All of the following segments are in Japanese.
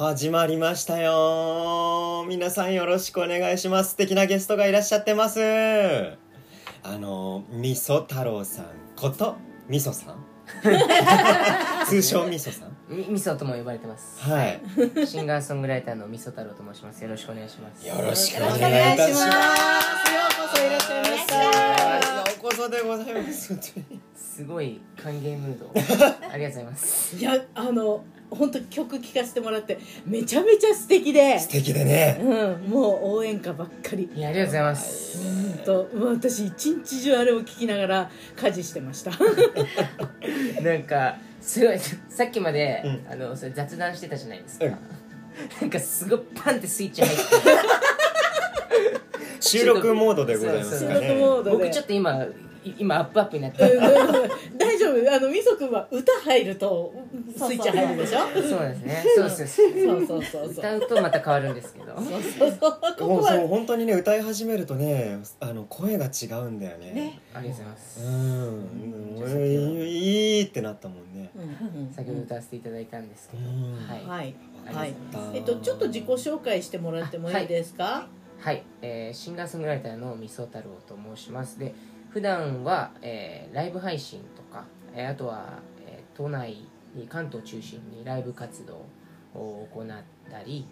始まりましたよ。皆さんよろしくお願いします。素敵なゲストがいらっしゃってます。あのみそ太郎さん。ことみそさん？通称みそさん？みみそとも呼ばれてます。はい。シンガーソングライターのみそ太郎と申します。よろしくお願いします。よろしくお願いいたします。願いします。ようこそいらっしゃいましたようこそでございます。本当に。すごい歓迎ムード。ありがとうございます。いやあの本当曲聴かせてもらってめちゃめちゃ素敵で。素敵でね。うんもう応援歌ばっかり。いやありがとうございます。本当もう私一日中あれを聞きながら家事してました。なんかすごいさっきまで、うん。あのそれ雑談してたじゃないですか、うん。なんかすごいパンってスイッチ入って収録モードでございますか収録モーね僕ちょっと今い今アップアップになって。う ん大丈夫。あのみそくんは歌入るとスイッチ入るでしょ？そうですね。そうです。そうそうそうそう。歌うとまた変わるんですけど。そうそうそう。ここもうそう。は本当にね歌い始めるとねあの声が違うんだよね。ね。ありがとうございます。うん、うん、いいってなったもんね。うんうん先ほど歌わせていただいたんですけど、うん。はい。はい。あはい。えっとちょっと自己紹介してもらってもいいですか？はい、えーシンガーソングライターのみそ太郎と申します。で普段は、えーライブ配信とか、えーあとは、えー都内に関東を中心にライブ活動を行ったり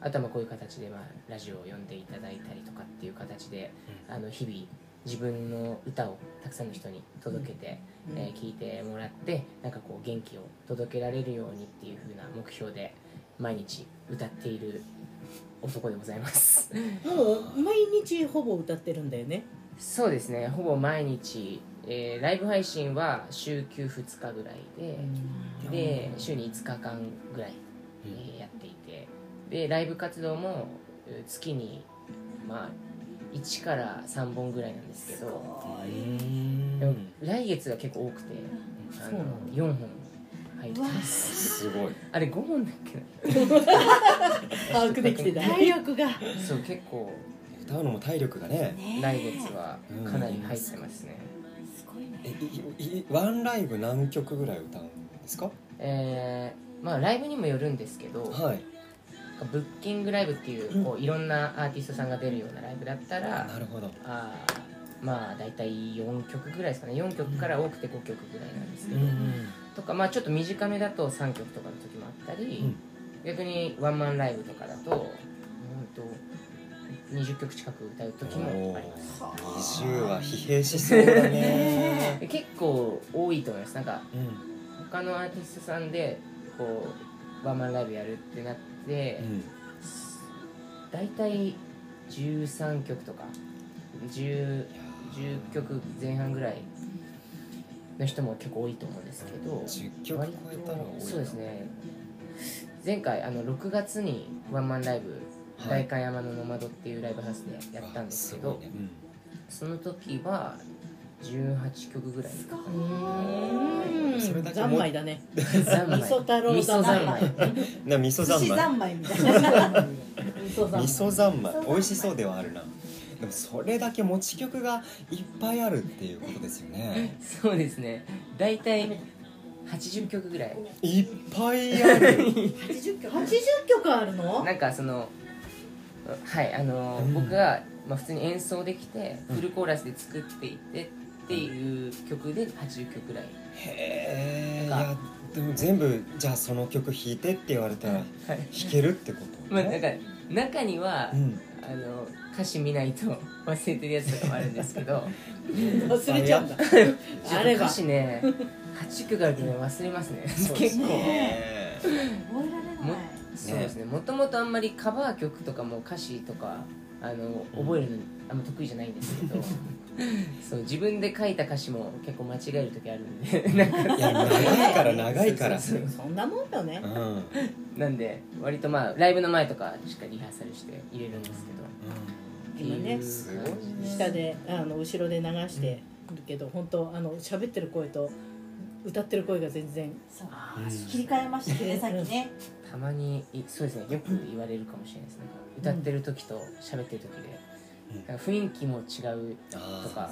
あとはまあこういう形で、まあ、ラジオを呼んでいただいたりとかっていう形で、あの日々自分の歌をたくさんの人に届けて、うん。えー聞いてもらってなんかこう元気を届けられるようにっていう風な目標で毎日歌っている男でございます。もう毎日ほぼ歌ってるんだよね。そうですね。ほぼ毎日、えーライブ配信は週休2日ぐらいで、で週に5日間ぐらい、えーやっていて。でライブ活動もえー月にまあ1から3本ぐらいなんですけど。来月は結構多くてあのそうなの4本入ってます。すごい。あれ5本だっけな。把握できてない体力が。そう結構歌うのも体力がね。来月はかなり入ってますね、すごいね。えいいワンライブ何曲ぐらい歌うんですか？えーまあライブにもよるんですけど、はい。ブッキングライブっていうこういろんなアーティストさんが出るようなライブだったらなるほど。あーまあ大体4曲ぐらいですかね。4曲から多くて5曲ぐらいなんですけど、とかまあちょっと短めだと3曲とかの時もあったり、うん。逆にワンマンライブとかだとうんと20曲近く歌う時もあります。20は疲弊しそうだね。で 結構多いと思います。なんかうん。他のアーティストさんでこうワンマンライブやるってなって、うん。大体13曲とか 10, 10曲前半ぐらいの人も結構多いと思うんですけど10曲超えたら多いな。そうですね。前回あの6月にワンマンライブ「はい。代官山のノマド」っていうライブハウスでやったんですけどね。うん。その時は18曲ぐらいかな。うん。それだけも三昧だね。三昧。味噌太郎味噌三昧。な味噌寿司三昧みたいな。味噌三昧。味噌三昧。美味しそうではあるなでもそれだけ持ち曲がいっぱいあるっていうことですよね。そうですね。大体80曲ぐらい。いっぱいある。80曲？80曲あるの？なんかそのはいあの、うん。僕が、まあ、普通に演奏できてうん。フルコーラスで作っていってっていう曲で80曲ぐらい、へえいやでも全部じゃあその曲弾いてって言われたらはい。弾けるってことまあなんか中には、うんあの歌詞見ないと忘れてるやつとかもあるんですけど。忘れちゃうんだ。あ れば。歌詞ね8曲あるとね忘れますね。結構、ね覚えられもない。そうですね。もともとあんまりカバー曲とかも歌詞とかあの覚えるのあんま得意じゃないんですけどそう自分で書いた歌詞も結構間違える時あるんで。なんかいや長いから長いから。そうそうそんなもんよね。うん。なんで割とまあライブの前とかしっかりリハーサルして入れるんですけど。うすごいね下であの後ろで流してるけど本当あの喋ってる声と歌ってる声が全然。そう。あうん。切り替えましたねさっきね。たまにいそうですね。よく言われるかもしれないです。ね歌ってる時と喋ってる時で雰囲気も違うとか。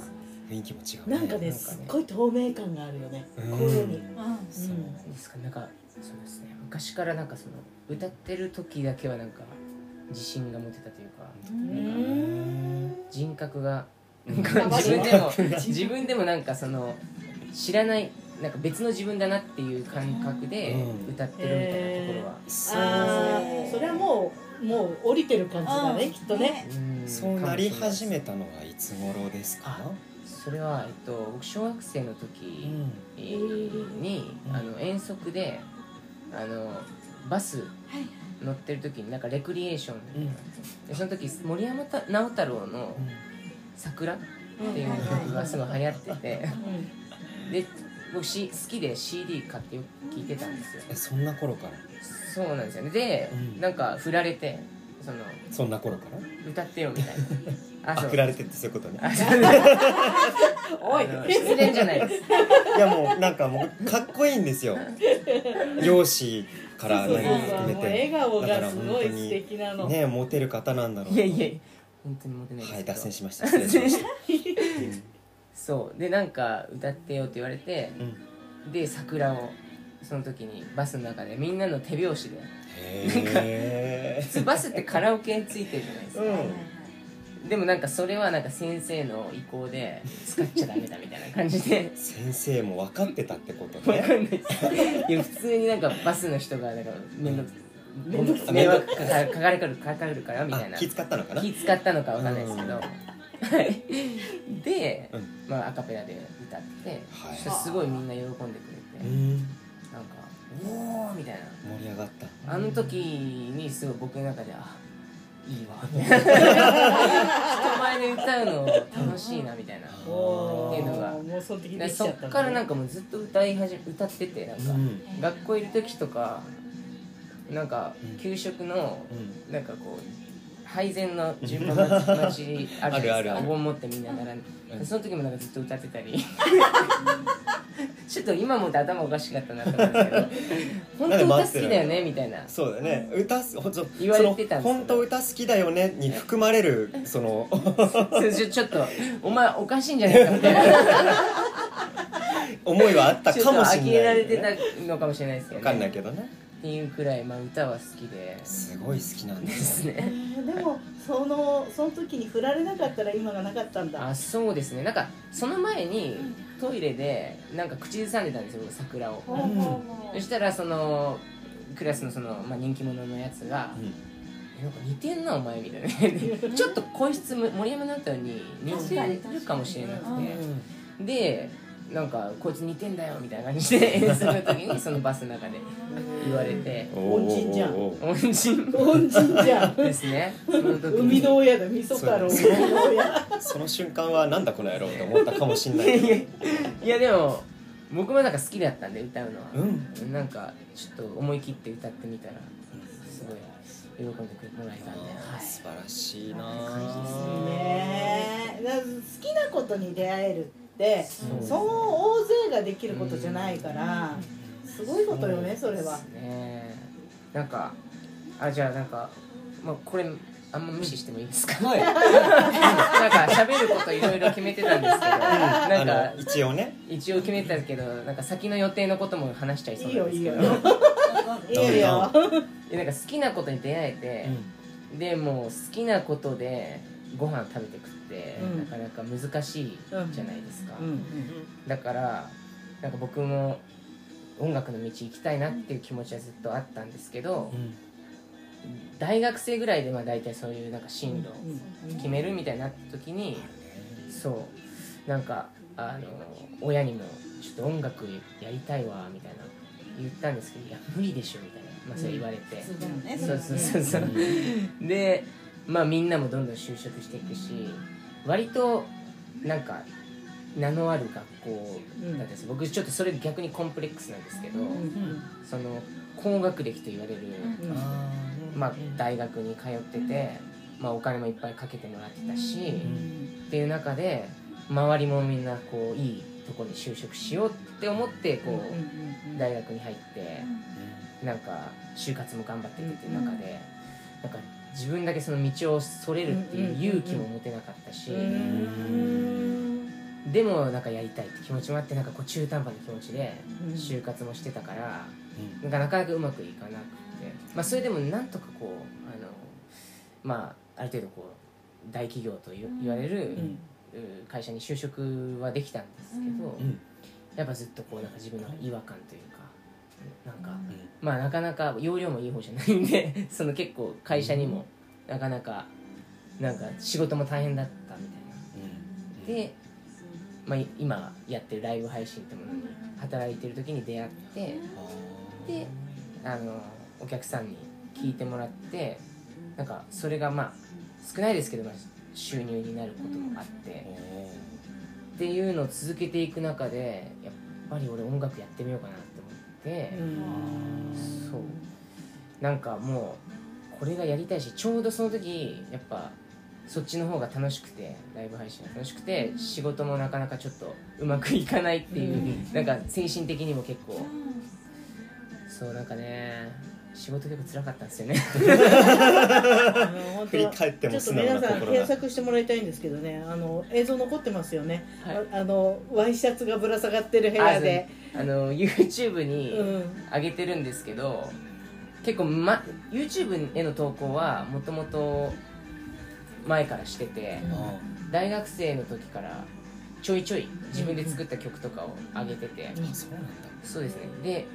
雰囲気も違うね。なんかねなんかねすっごい透明感があるよね。うん。声にうん。そうなんですかなんかそうですね。昔からなんかその歌ってる時だけはなんか自信が持てたというか。うん。人格が自分でも 自分でもなんかその知らないなんか別の自分だなっていう感覚でうん。歌ってるみたいなところは、そうあー。それはもうもう降りてる感じだねうん。きっとね。うん。そうなり始めかたのはいつ頃ですか？それは、えっと、僕小学生の時うん。に、うん。あの遠足であのバスはい乗ってる時になんかレクリエーションでその時森山た直太朗の「桜」っていう曲がすごい流行ってて。で僕し好きで CD 買ってよく聴いてたんですよ。えそんな頃から？そうなんですよね。で、うん。なんか振られてそのそんな頃から？歌ってよみたいな。あ振られてってそういうことね。あそう。おいあの失恋じゃないです。いやもうなんかもうかっこいいんですよ。容姿からそうそう何そう。もう含めて笑顔がすごい素敵なの。ねモテる方なんだろういやいや本当にモテないですはいけど脱線しました。失礼しました そう。でなんか歌ってよって言われてうん。で桜をその時にバスの中でみんなの手拍子で。へえ普通バスってカラオケついてるじゃないですか、でもなんかそれはなんか先生の意向で使っちゃダメだみたいな感じで。先生も分かってたってことわかねんないです。いや普通になんかバスの人がなんか面倒面倒くさい。迷惑かかかかるからかかるからみたいな。あ気使ったのかな？気使ったのかわかんないですけど、うんはい。で、うん。まあ、アカペラで歌って、はい。そしたらすごいみんな喜んでくれて、うんなんか「おお!」みたいな。盛り上がった。あの時にすごい僕の中であいいわ。みたいな人前で歌うの楽しいなみたいな。おっていうのが。ーもうその時でできちゃったそっからなんかかもうずっと歌い始め歌っててなんか、うん。学校いる時とかなんかうん。給食のうん。なんかこう配膳の順番待ちあるじゃないでお盆持ってみんな並んで、うん。その時もなんかずっと歌ってたり。ちょっと今も頭おかしかったなと思うんですけど。本当歌好きだよねみたいな。そうだよね。歌すほんと言われてたんです本当歌好きだよねに含まれるそのちょちょっとお前おかしいんじゃないかみたいな。思いはあったちょっとかもしれない、呆れられてたのかもしれないですけど、ね、分かんないけどねっていうくらい、まあ、歌は好きで。すごい好きなんでですすねでもそのその時に振られなかったら今がなかったんだ。あそうですね。なんかその前にトイレでなんか口ずさんでたんですよ僕桜を。ほうほうほう。そしたらそのクラスのその、まあ、人気者のやつがうん「えなんか似てんなお前」みたいな。で ちょっと声質も森山直太に似てるかもしれなくて。でなんかこいつ似てんだよみたいな感じで演奏の時にそのバスの中で言われて。恩人じゃん。恩人恩人じゃん。ですね。その時生みの親だ味噌太郎その瞬間はなんだこの野郎って思ったかもしんない。いやいやでも僕もなんか好きだったんで歌うのは、うん。なんかちょっと思い切って歌ってみたらすごい喜んでくれもらえたんで、はい、素晴らしいな感じですね。好きなことに出会えるってその大勢ができることじゃないからすごいことよねそれは。ねなんかあじゃあなんか、まあ、これあんま無視してもいいですか？はい。なんか喋ることいろいろ決めてたんですけどなんか一応ね。一応決めてたけどなんか先の予定のことも話しちゃいそういいなんよですけど。いいよ いいよ。いやなんか好きなことに出会えて、でもう好きなことでご飯食べてくって、うん。なかなか難しいじゃないですか、うん。だからなんか僕も音楽の道行きたいなっていう気持ちはずっとあったんですけど、うん。大学生ぐらいでまあ大体そういうなんか進路決めるみたいになった時に、そう。なんかあの親にも「ちょっと音楽やりたいわ」みたいな言ったんですけど「いや無理でしょ」みたいな、まあ、そう言われて、そうそうそうそう。でまあみんなもどんどん就職していくし割となんか名のある学校だったんです、僕ちょっとそれ逆にコンプレックスなんですけど、うんうんその高学歴と言われる、うん。まあ、大学に通ってて、まあ、お金もいっぱいかけてもらってたし、うん。っていう中で周りもみんなこういいとこに就職しようって思ってこう、うんうん大学に入ってなんか就活も頑張っててっていう中で、なんか自分だけその道をそれるっていう勇気も持てなかったし、うんでもなんかやりたいって気持ちもあってなんかこう中途半端な気持ちでうん。就活もしてたから、うん。なんかなかなかうまくいかなくて、まあ、それでもなんとかこうあのまあある程度こう大企業と言言われる、会社に就職はできたんですけど、うん。やっぱずっとこうなんか自分の違和感というかなんか、うん。まあなかなか容量もいい方じゃないんで その結構会社にもなかなかなんか仕事も大変だったみたいな。で、まあ、今やってるライブ配信ってものに働いてる時に出会ってであのお客さんに聞いてもらってなんかそれがまあ少ないですけど、まあ、収入になることもあってっていうのを続けていく中でやっぱり俺音楽やってみようかなってて、そう。なんかもうこれがやりたいしちょうどその時やっぱそっちの方が楽しくてライブ配信が楽しくて仕事もなかなかちょっとうまくいかないっていう、なんか精神的にも結構そうなんかね仕事結構辛かったんですよね。あの本振り当返ってもちょっと皆さん検索してもらいたいんですけどねあの映像残ってますよね、はい。ああのワイシャツがぶら下がってる部屋であの YouTube にうん。上げてるんですけど結構、ま、YouTube への投稿はもともと前からしててあ大学生の時からちょいちょい自分で作った曲とかを上げてて、うん。あそうなんだ。そうですね。で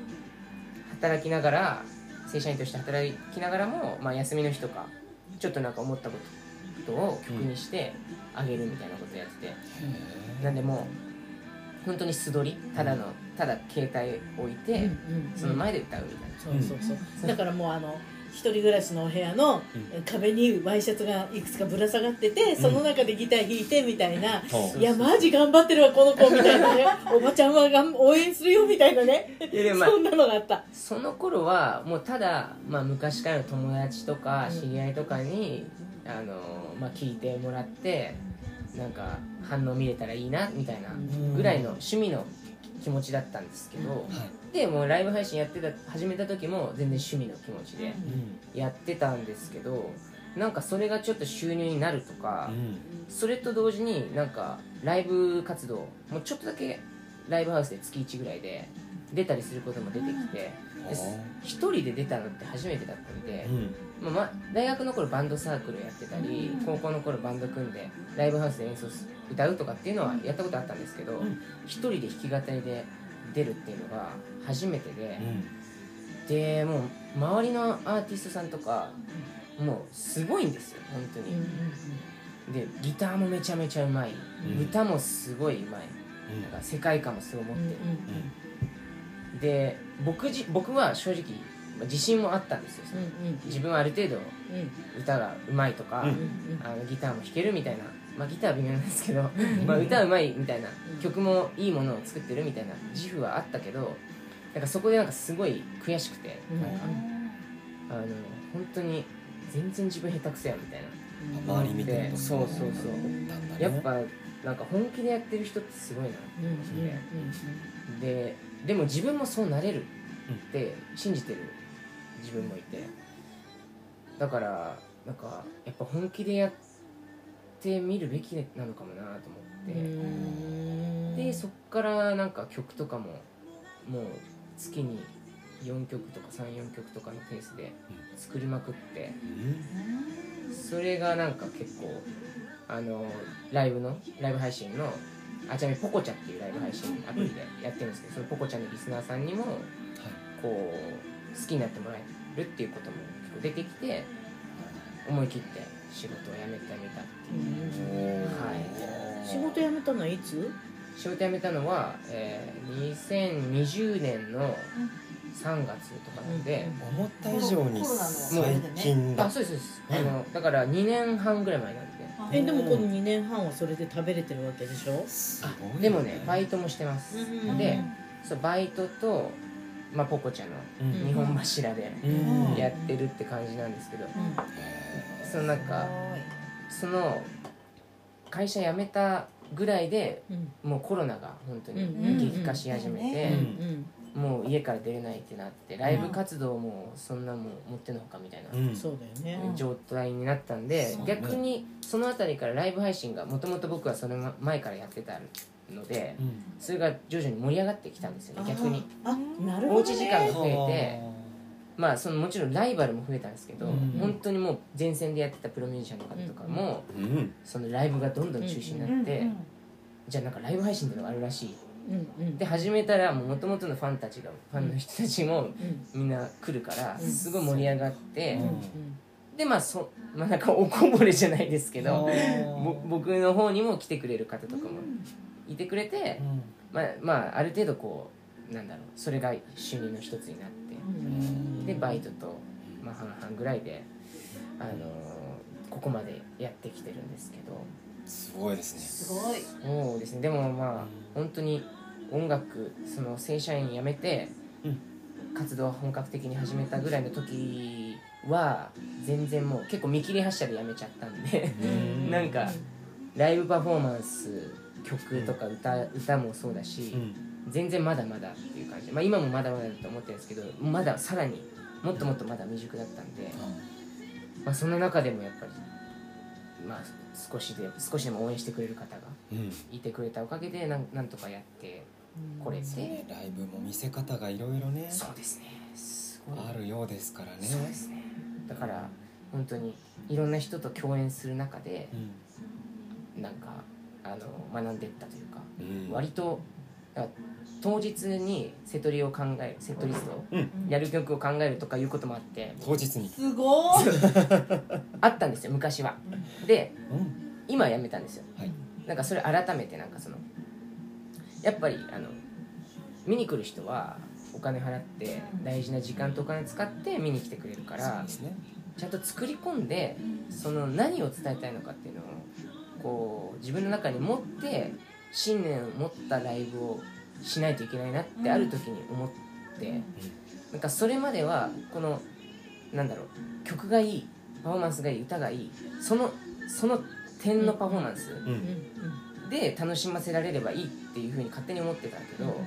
働きながら正社員として働きながらも、まあ、休みの日とかちょっとなんか思ったことを曲にしてあげるみたいなことやってて、なんでもう本当に素取りただのただ携帯置いて、うんうんその前で歌うみたいな、そうそうそう。だからもうあの一人暮らしのお部屋の壁にワイシャツがいくつかぶら下がっててその中でギター弾いてみたいな、そういやマジ頑張ってるわこの子みたいなね。おばちゃんはがん応援するよみたいなね。そんなのがあった。その頃はもうただ、まあ、昔からの友達とかうん。知り合いとかに、あのまあ、聞いてもらってなんか反応見れたらいいなみたいなぐらいの趣味の気持ちだったんですけど、はい。でもうライブ配信やってた始めた時も全然趣味の気持ちでうん。やってたんですけどなんかそれがちょっと収入になるとか、うん。それと同時になんかライブ活動もうちょっとだけライブハウスで月1ぐらいで出たりすることも出てきてで一人で出たのって初めてだったんでう、ん。まあま、大学の頃バンドサークルやってたり高校の頃バンド組んでライブハウスで演奏す歌うとかっていうのはやったことあったんですけどん。一人で弾き語りで出るっていうのが初めてでうん。でもう周りのアーティストさんとかもうすごいんですよ本当に。でギターもめちゃめちゃうまい、うん。歌もすごいうまい。うん。なんか世界観もすごい持っうんてる、で僕じ僕は正直まあ自信もあったんですよ、うんうん自分はある程度うん。歌がうまいとか、うんうんあのギターも弾けるみたいな、まあ、ギターは微妙なんですけど、んまあ、歌うまいみたいな、うん。曲もいいものを作ってるみたいな自負はあったけどなんかそこでなんかすごい悔しくて、うんなんかあの本当に全然自分下手くそやみたいな。周り見てると。そうそうそう。やっぱなんか本気でやってる人ってすごいなうんうん。ででも自分もそうなれるって信じてる自分もいて。だからなんかやっぱ本気でやってみるべきなのかもなと思うって、ん。でそっからなんか曲とかももう月に4曲とか34曲とかのペースで作りまくって。うん。それがなんか結構あのライブのライブ配信のあちなみにポコチャっていうライブ配信アプリでやってるんですけどそのポコチャのリスナーさんにもこう好きになってもらえるっていうことも結構出てきて思い切って仕事を辞めてみたっていう。はい。仕事辞めたのはいつ？仕事辞めたのは、えー2020年の3月とかなんで、思った以上に最近だ。あそうですそうです、あのだから2年半ぐらい前な。んえでもこの2年半はそれで食べれてるわけでしょ？すごいでもねバイトもしてます、うんでそうバイトと、まあ、ポコちゃんのうん。日本柱でうん。やってるって感じなんですけど、うん。へそのなんかその会社辞めたぐらいでうん。もうコロナが本当にうん激化し始めて、うんもう家から出れないってなってライブ活動もそんなもう持ってのほかみたいなそうだよね。うん状態になったんで、逆にその辺りからライブ配信がもともと僕はその前からやってたのでうん。それが徐々に盛り上がってきたんですよね逆に。あなるおうほどね。ち時間が増えてまあそのもちろんライバルも増えたんですけど、うん。本当にもう前線でやってたプロミュージシャンの方とかも、うん。そのライブがどんどん中止になって、うんじゃあなんかライブ配信っていうのがあるらしいうんうんで始めたらもともとのファンたちがファンの人たちもうん。みんな来るからうん。すごい盛り上がって、うん。でまあそまあなんかおこぼれじゃないですけど僕の方にも来てくれる方とかもいてくれて、うん。まあ、まあある程度こうなんだろうそれが収入の一つになってうん。でバイトと、まあ、半々ぐらいで、あのーここまでやってきてるんですけど。すごいですね。すごい。そうですね。でもまあ本当に音楽その正社員辞めてうん。活動を本格的に始めたぐらいの時は全然もう結構見切り発車で辞めちゃったんでうん。なんかライブパフォーマンス曲とか歌歌もそうだし、うん。全然まだまだっていう感じ、まあ、今もまだまだだと思ってるんですけどまださらにもっともっとまだ未熟だったんで、まあ、そんな中でもやっぱり、まあ、少しで少しでも応援してくれる方がうん。いてくれたおかげでなんなんとかやってこれて、そうねライブも見せ方がいろいろね。そうですね。すごい。あるようですからね。そうですね。だから本当にいろんな人と共演する中でうん。なんかあの学んでいったというかうん。割と当日にセトリを考えるセットリストをうん。やる曲を考えるとかいうこともあって。当日に。すごい。あったんですよ昔は。でうん。今はやめたんですよ。はい。なんかそれ改めてなんかそのやっぱりあの見に来る人はお金払って大事な時間とお金使って見に来てくれるからちゃんと作り込んでその何を伝えたいのかっていうのをこう自分の中に持って信念を持ったライブをしないといけないなってある時に思ってなんかそれまではこのなんだろう曲がいいパフォーマンスがいい歌がいいそのその点のパフォーマンスうん。うんで楽しませられればいいっていうふうに勝手に思ってたけど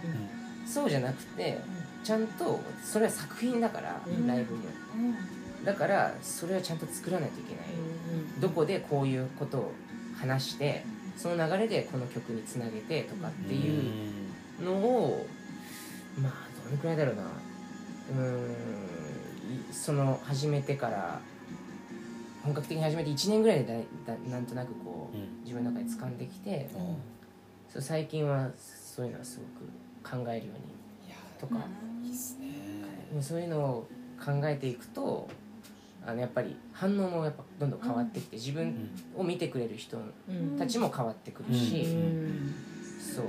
そうじゃなくてちゃんとそれは作品だからうん。ライブもだからそれはちゃんと作らないといけない。どこでこういうことを話してその流れでこの曲につなげてとかっていうのをまあどのくらいだろうな。うーんいその始めてから本格的に始めて1年ぐらいでだだなんとなくこううん。自分の中で掴んできてうん。そう最近はそういうのはすごく考えるようにとか、いいっすね。そういうのを考えていくとあのやっぱり反応もやっぱどんどん変わってきて自分を見てくれる人うん。たちも変わってくるし、うん。そう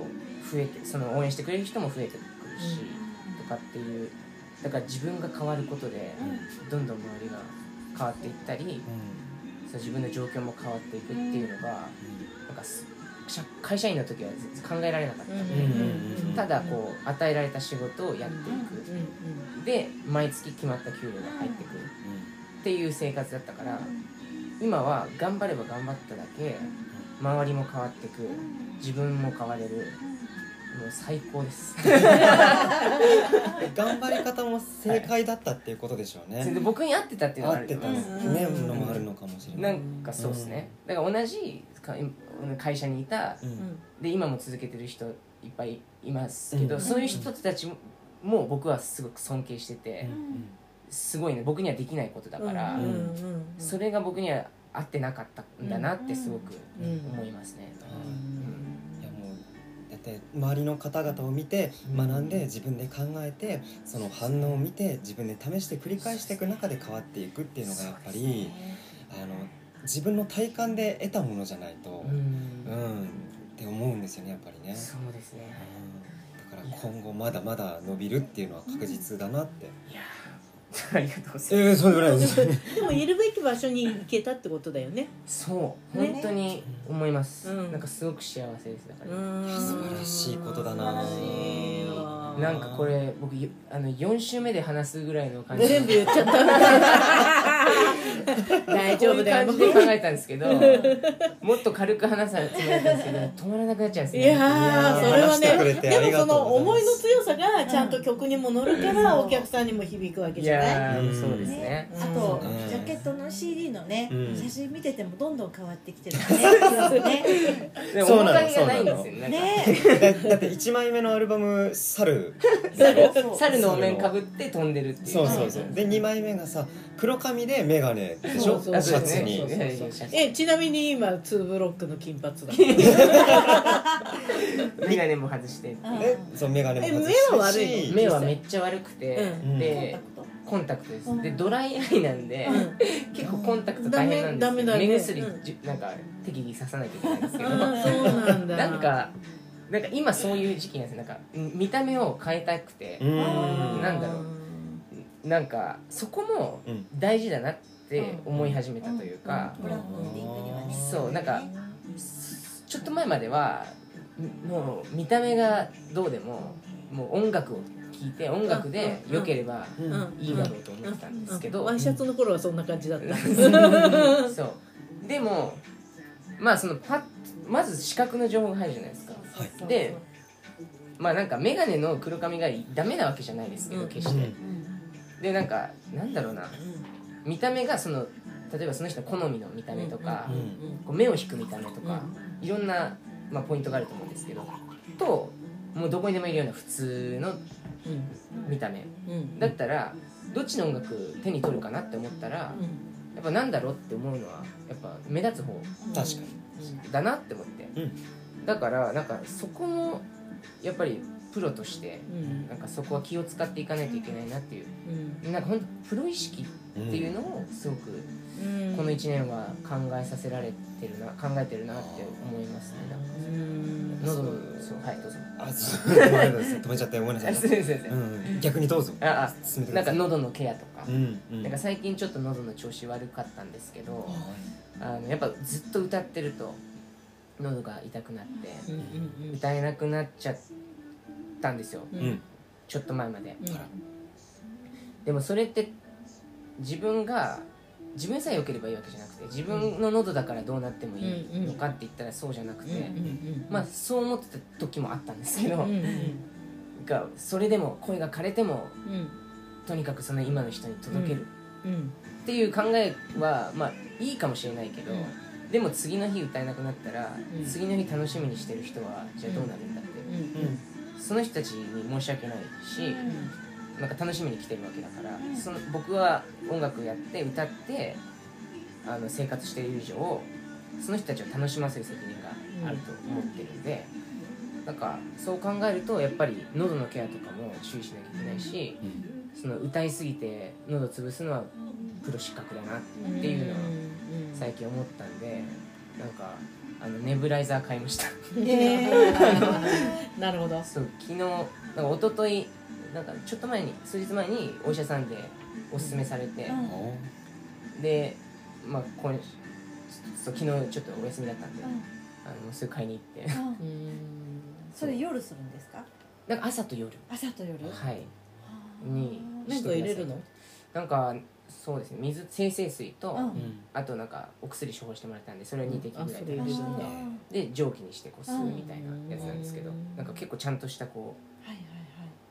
増えてその応援してくれる人も増えてくるし、とかっていうだから自分が変わることでどんどん周りが変わっていったりうん。そう自分の状況も変わっていくっていうのがなんかす社会社員の時は考えられなかった。ただこう与えられた仕事をやっていく、で毎月決まった給料が入ってくる。っていう生活だったから今は頑張れば頑張っただけ周りも変わってく自分も変われるもう最高です。頑張り方も正解だったっていうことでしょうでね僕に合ってたっていうのがある。合ってたうんね。うん。のもあるのかもしれないなんかそうですね。だから同じか会社にいたうん。で今も続けてる人いっぱいいますけど、うん。そういう人たちも僕はすごく尊敬してて、うん。すごいね。僕にはできないことだから、うん。それが僕には合ってなかったんだなってすごくうん。思いますね、うだって周りの方々を見て学んで自分で考えてその反応を見て自分で試して繰り返していく中で変わっていくっていうのがやっぱりあの自分の体感で得たものじゃないとうん。うんって思うんですよねやっぱりね、そうですね。うん。だから今後まだまだ伸びるっていうのは確実だなって。いや ありがとうございます。えー、それぐらいです。でもいるべき場所に行けたってことだよね。そう。ね。本当に思います、うん。なんかすごく幸せですだから、素晴らしいことだな。なんかこれ僕よあの4週目で話すぐらいの感じ。全部言っちゃった大丈夫だよ。こういう感じで考えたんですけどもっと軽く話すつもりだったんですけど止まらなくなっちゃうんですね。いやーそれはねでもその思いの強さがちゃんと曲にも乗るからお客さんにも響くわけいじゃない？そうですね。ね、あと、うん。ジャケットの CD のね、うん。写真見ててもどんどん変わってきてるね そうなの面影がないんですよねだだって1枚目のアルバム「猿。そう。猿のお面かぶって飛んでるっていう。そうそうそう。で2枚目がさ黒髪で眼鏡でしょ？そうシャツに。えちなみに今ツーブロックの金髪だ。眼鏡も外して。うんえそう眼鏡も外え目は悪いの？目はめっちゃ悪くて、うん。でコンタクト。です。でドライアイなんで、うん。結構コンタクト大変なんですよ、ダメダメだね。目薬、なんか適宜刺さなきゃいけないんですけど。そうなんだ。なんかなんか今そういう時期なんですよ。なんかん見た目を変えたくて。ん。なんだろう。なんかそこもうん。大事だなって思い始めたというか、そうなんかちょっと前まではんもう見た目がどうでももう音楽を聴いて音楽で良ければいいだろうと思ってたんですけど、ワイシャツの頃はそんな感じだった。そう。でもまあそのパッまず視覚の情報が入るじゃないですか。はい。でまあなんか眼鏡の黒髪がダメなわけじゃないですけどうん。決して、でなんかなんだろうな見た目がその例えばその人の好みの見た目とか、うんこう目を引く見た目とか、いろんな、まあ、ポイントがあると思うんですけどともうどこにでもいるような普通の見た目。だったらどっちの音楽手に取るかなって思ったらやっぱなんだろうって思うのはやっぱ目立つ方確かに。だなって思って、だからなんかそこもやっぱりプロとしてなんかそこは気を使っていかないといけないなっていう。なんかほんとプロ意識っていうのをすごくこの1年は考えさせられてるな考えてるなって思いますね。なんか喉のそう。はいどうぞ。あそう。止めちゃってごめんなさい。あすいません。逆にどうぞ。ああ。なんか喉のケアとか、うんうん。なんか最近ちょっと喉の調子悪かったんですけどあのやっぱずっと歌ってると喉が痛くなって歌えなくなっちゃったんですよ。うん。ちょっと前まで。でもそれって自分が自分さえ良ければいいわけじゃなくて自分の喉だからどうなってもいいのかって言ったらそうじゃなくて、まあそう思ってた時もあったんですけど、がそれでも声が枯れてもとにかくその今の人に届ける。っていう考えはまあいいかもしれないけど、でも次の日歌えなくなったら、うん。次の日楽しみにしてる人はじゃあどうなるんだって、その人たちに申し訳ないし、なんか楽しみに来てるわけだから、その僕は音楽やって歌ってあの生活している以上その人たちを楽しませる責任があると思ってるんで、なんかそう考えるとやっぱり喉のケアとかも注意しなきゃいけないし、その歌いすぎて喉潰すのはプロ失格だなっていうのは最近思ったんでなんかあのネブライザー買いました。なるほど。そう昨日なんか一昨日なんかちょっと前に数日前にお医者さんでおすすめされて、でまあこれそう昨日ちょっとお休みだったんで、あのもうすぐ買いに行って。それ夜するんですか？なんか朝と夜。朝と夜？はい。になんか入れるの？なんかそうですね。水生成水と、うん。あとなんかお薬処方してもらったんでそれを2滴ぐらいあそれ入れる試してで蒸気にしてこう吸うみたいなやつなんですけどうん。なんか結構ちゃんとしたこはいはい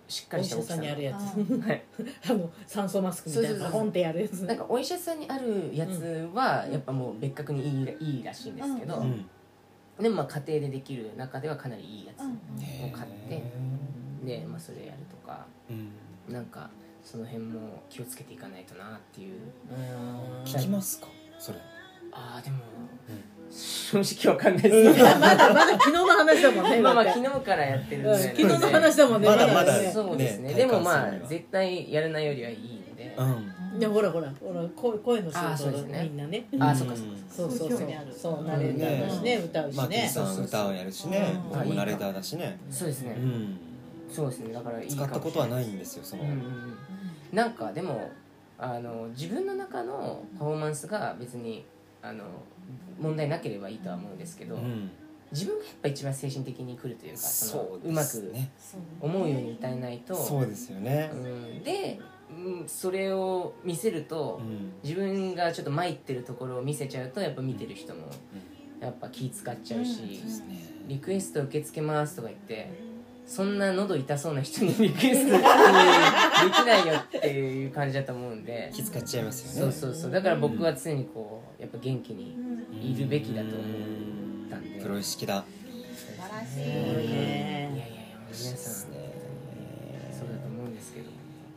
うしっかりした大きさの。にあるやつ。はい。あの酸素マスクみたいそうそうそう。なポンってやるやつ。なんかお医者さんにあるやつはやっぱもう別格にいいらいいらしいんですけど、うん。でもまあ家庭でできる中ではかなりいいやつうんを買ってで、まあ、それやるとかうん。なんかその辺も気をつけていかないとなっていう。聞きますか？それ。ああでも、正直わかんないです。ねまだまだ昨日の話だもんね まあまあ昨日からやってる昨日の話だもんねまだまだね。そうですね。ねでもまあ絶対やらないよりはいいんで、うん。でほらほらほら声声の仕あーそう事ですね。みんなね。あそっかそっか。そうそうそう。そうナレーターだしね歌うしマーティねさん歌をやるしね。うん。僕もナレーターだしね。そうですね、うんそうですね。だからいい使ったことはないいんですよその。うんうんうん。なんかでもあの自分の中のパフォーマンスが別にあの問題なければいいとは思うんですけど、うん。自分がやっぱ一番精神的に来るというかそのそううまく思うように歌えないとそうですよね。うん、で、うん、それを見せると、うん。自分がちょっと参ってるところを見せちゃうとやっぱ見てる人もやっぱ気使っちゃうし、リクエスト受け付けますとか言ってそんな喉痛そうな人にリクエストできないよっていう感じだと思うんで。気遣っちゃいますそよね。うそうそう。だから僕は常にこうやっぱ元気にいるべきだと思ったんで。プロ意識だ。素晴らしい。いやいやいや皆でさん。すねそうだと思うんですけど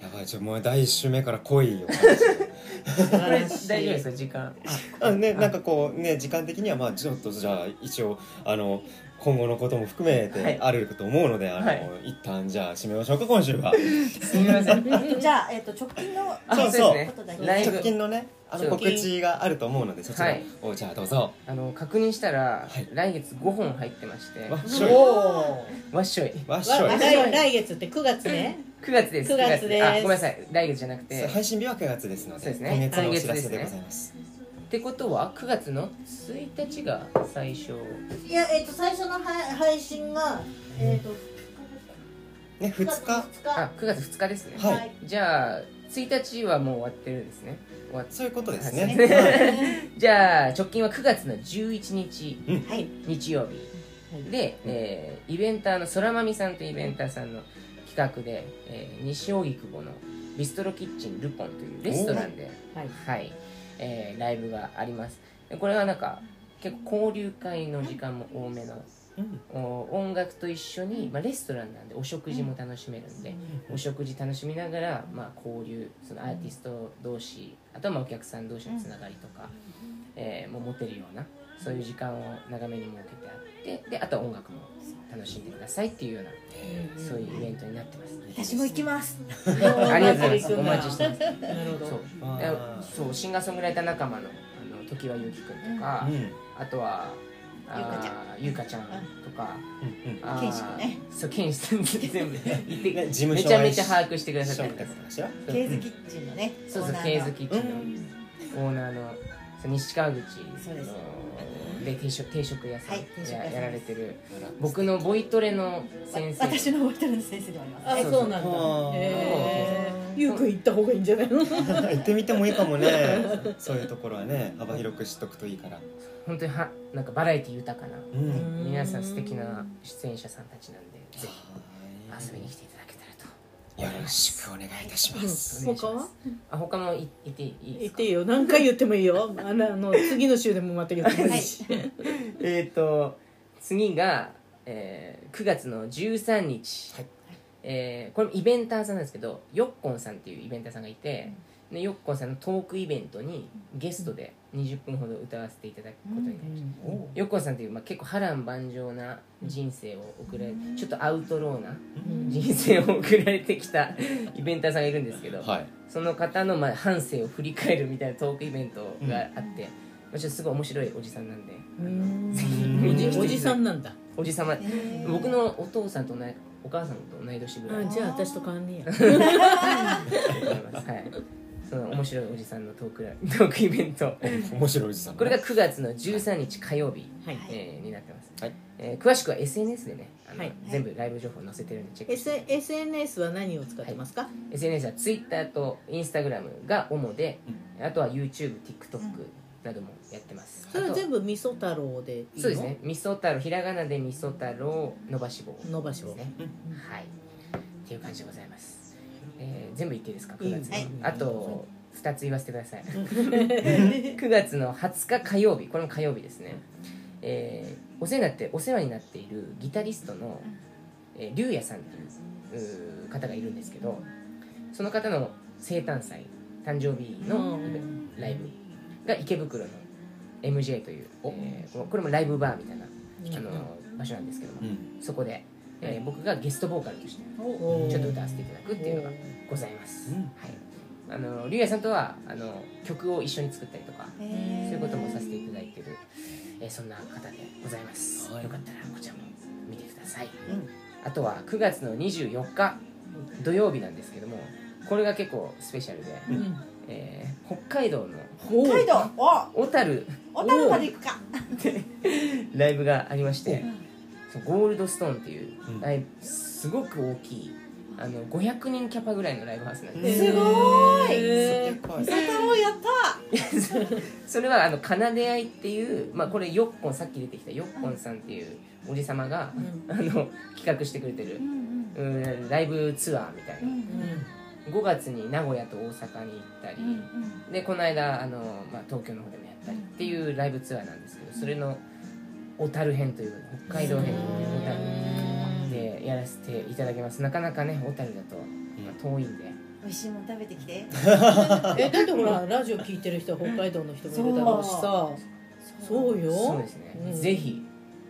やばいちょもう第一週目から来いよ大丈夫ですか？時間。あねなんかこうね時間的にはまあちょっとじゃあ一応あの今後のことも含めはい。てあると思うので、あの、はい。一旦じゃあ締めましょうか今週は。すみません。じゃあ、えっと、直近のあそうそう直近のねあの直告知があると思うのでそちらを、じゃあどうぞ。あの確認したら、はい。来月5本入ってまして。わっしょい。おわっしょい。わっしょい。わ来来月って9月ね。9月です。9月です。あごめんなさい。来月じゃなくて。配信日は9月ですのでそうですね。今月のお知らせでございますってことは9月の1日が最初？いや、えっと、最初のは配信が、えっと、ね2日？あ9月2日ですね、はい。じゃあ1日はもう終わってるんですね。終わっそういうことですはねい。じゃあ直近は9月の11日。はい。日曜日。で、えーイベンターのそらまみさんというイベンターさんの企画で、えー西荻窪のビストロキッチンルポンというレストランで、はい。はいえーライブがあります。でこれはなんか結構交流会の時間も多めの、うん。お音楽と一緒に、まあ、レストランなんでお食事も楽しめるんで、お食事楽しみながら、まあ、交流そのアーティスト同士あとはまあお客さん同士のつながりとか、えーもう持てるようなそういう時間を長めに設けてあってであとは音楽も楽しんでくださいっていうような、そういうイベントになってます。私も行きます。ありがとうございます。お待ちしてます。なるほそう。そうシンガーソングライター仲間のあの常盤ゆきくんとか、うん。あとはゆうかちゃん。ゆうかちゃんとかうん。うん。ケンシ君ね。そうケンシ君全部 言ってね事務所めちゃめちゃ把握してくださって紹介。かケーズキッチンのね。そうそうオーナーの。ケーズキッチンのオーナーの西川口そうです。ので定食定食屋さんはい定食屋さんです。ややられてる。僕のボイトレの先生。私のボイトレの先生でもあります。あそうなんだ。へえゆうくん行った方がいいんじゃないの？行ってみてもいいかもね。そういうところはね幅広く知っとくといいから。本当にはなんかバラエティ豊かなうん。皆さん素敵な出演者さんたちなんでぜひ遊びに来ていただけたらとよろしくお願いいたします。他は？あ他もいいていいですか？言っていいよ。何回言ってもいいよ。あのあの次の週でもまた言ってもいいし。えっと次が、えー9月の13日、はい。えーこれもイベンターさんなんですけどよっこんさんっていうイベンターさんがいて、でよっこんさんのトークイベントにゲストで20分ほど歌わせていただくことになりました、およっこんさんっていう、まあ、結構波乱万丈な人生を送られちょっとアウトローな人生を送られてきた イベンターさんがいるんですけど、はい。その方のまあ半生を振り返るみたいなトークイベントがあって、まあちょっとすごい面白いおじさんなんでおじ おじさんなんだ。おじさま僕のお父さんと同いお母さんと同い年ぐらい。あじゃあ私と変わんねえや。だ と思います。はいその面白いおじさんのトークラ トークイベント。面白いおじさんこれが9月の13日火曜日、はい。えーになってます、はい。えー詳しくは SNS でねあの、はい。全部ライブ情報載せてるんでチェック S SNS は何を使ってますか？SNS は Twitter と Instagram が主で、あとは YouTubeTikTok などもやってます、それは全部味噌太郎でいいの？そうですね。味噌太郎ひらがなで味噌太郎伸ばし棒伸ばし棒。ですねはい。っていう感じでございます、えー全部言っていいですか？9月の、はい。あと2つ言わせてください。9月の20日火曜日これも火曜日ですね。えーお世話になってお世話になっているギタリストの、えー、龍也さんっていう方がいるんですけどその方の生誕祭誕生日のライブが池袋の MJ という、えーここれもライブバーみたいなあの場所なんですけども、うん。そこで、えー僕がゲストボーカルとしてお。ちょっと歌わせていただくっていうのがございます、うん。はい。あのさんとはあの曲を一緒に作ったりとかそういうこともさせていただいてる、えーそんな方でございます、はい。よかったらこちらも見てください、あとは9月の24日土曜日なんですけどもこれが結構スペシャルで、うん。えー北海道の北海道。お。小樽。小樽まで行くか。ライブがありましてゴールドストーンっていううん。ライブすごく大きいあの500人キャパぐらいのライブハウスなんです、すごーい。やったそれはあの奏で合いっていう、まあ、これヨッコンさっき出てきたヨッコンさんっていうおじ様が、あの企画してくれてる、うんライブツアーみたいな、5月に名古屋と大阪に行ったり、でこの間あの、まあ、東京の方でもやったりっていうライブツアーなんですけどそれの小樽編という北海道編小樽でやらせていただきます。なかなかね小樽だと、まあ、遠いんで。美味しいもん食べてきて。えだってほらラジオ聞いてる人は北海道の人もいるだろうしさ。そう。よ。そうですね、うん。ぜひ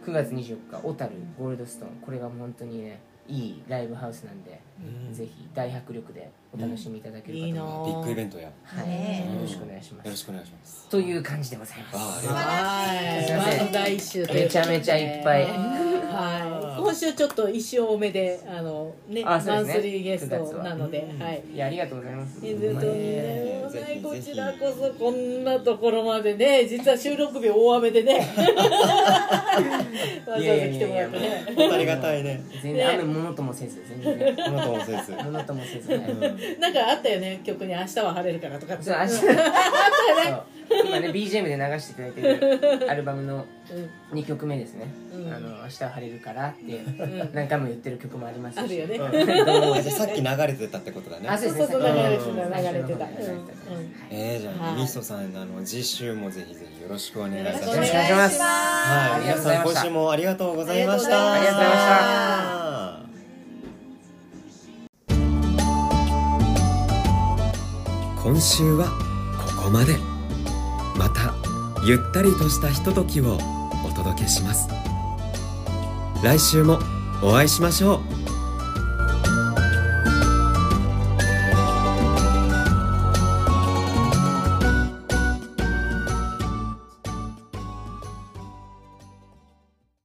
9月24日小樽ゴールドストーン。これが本当にねいいライブハウスなんで、うん。ぜひ大迫力でお楽しみいただけるかいいなと思いますビッグイベントや。よはい、ねよろしくお願いします。ろしくお願いします。という感じでございます。あありがとうはいすいませんめちゃめちゃいっぱい。はい。今週ちょっと一週多めであのねマンスリーゲス9月は。トなのでうん。はい。いやありがとうございます。いぜひぜひ。こちらこそこんなところまでね実は収録日大雨でね。わざわざ来てもらってね。ありがたいね。全然雨ものともせず全然。このともせずものともせずねなんかあったよね曲に「明日は晴れるから」とかって。そう明日。今ね BGM で流していただいてるアルバムの2曲目ですね「うん。あの明日は晴れるから」ってん。何回も言ってる曲もありますし。あるよね。うん。さっき流れてたってことだね。あそうそうそう流れてた。うん流れてたえー、じゃあ、はい。みそさんあの次週もぜひぜひよろしくお願いいたします。しくお願いします。はい、皆さん今週もありがとうございました。ありがとうございま今週はここまで。またゆったりとしたひとときをお届けします。来週もお会いしましょう。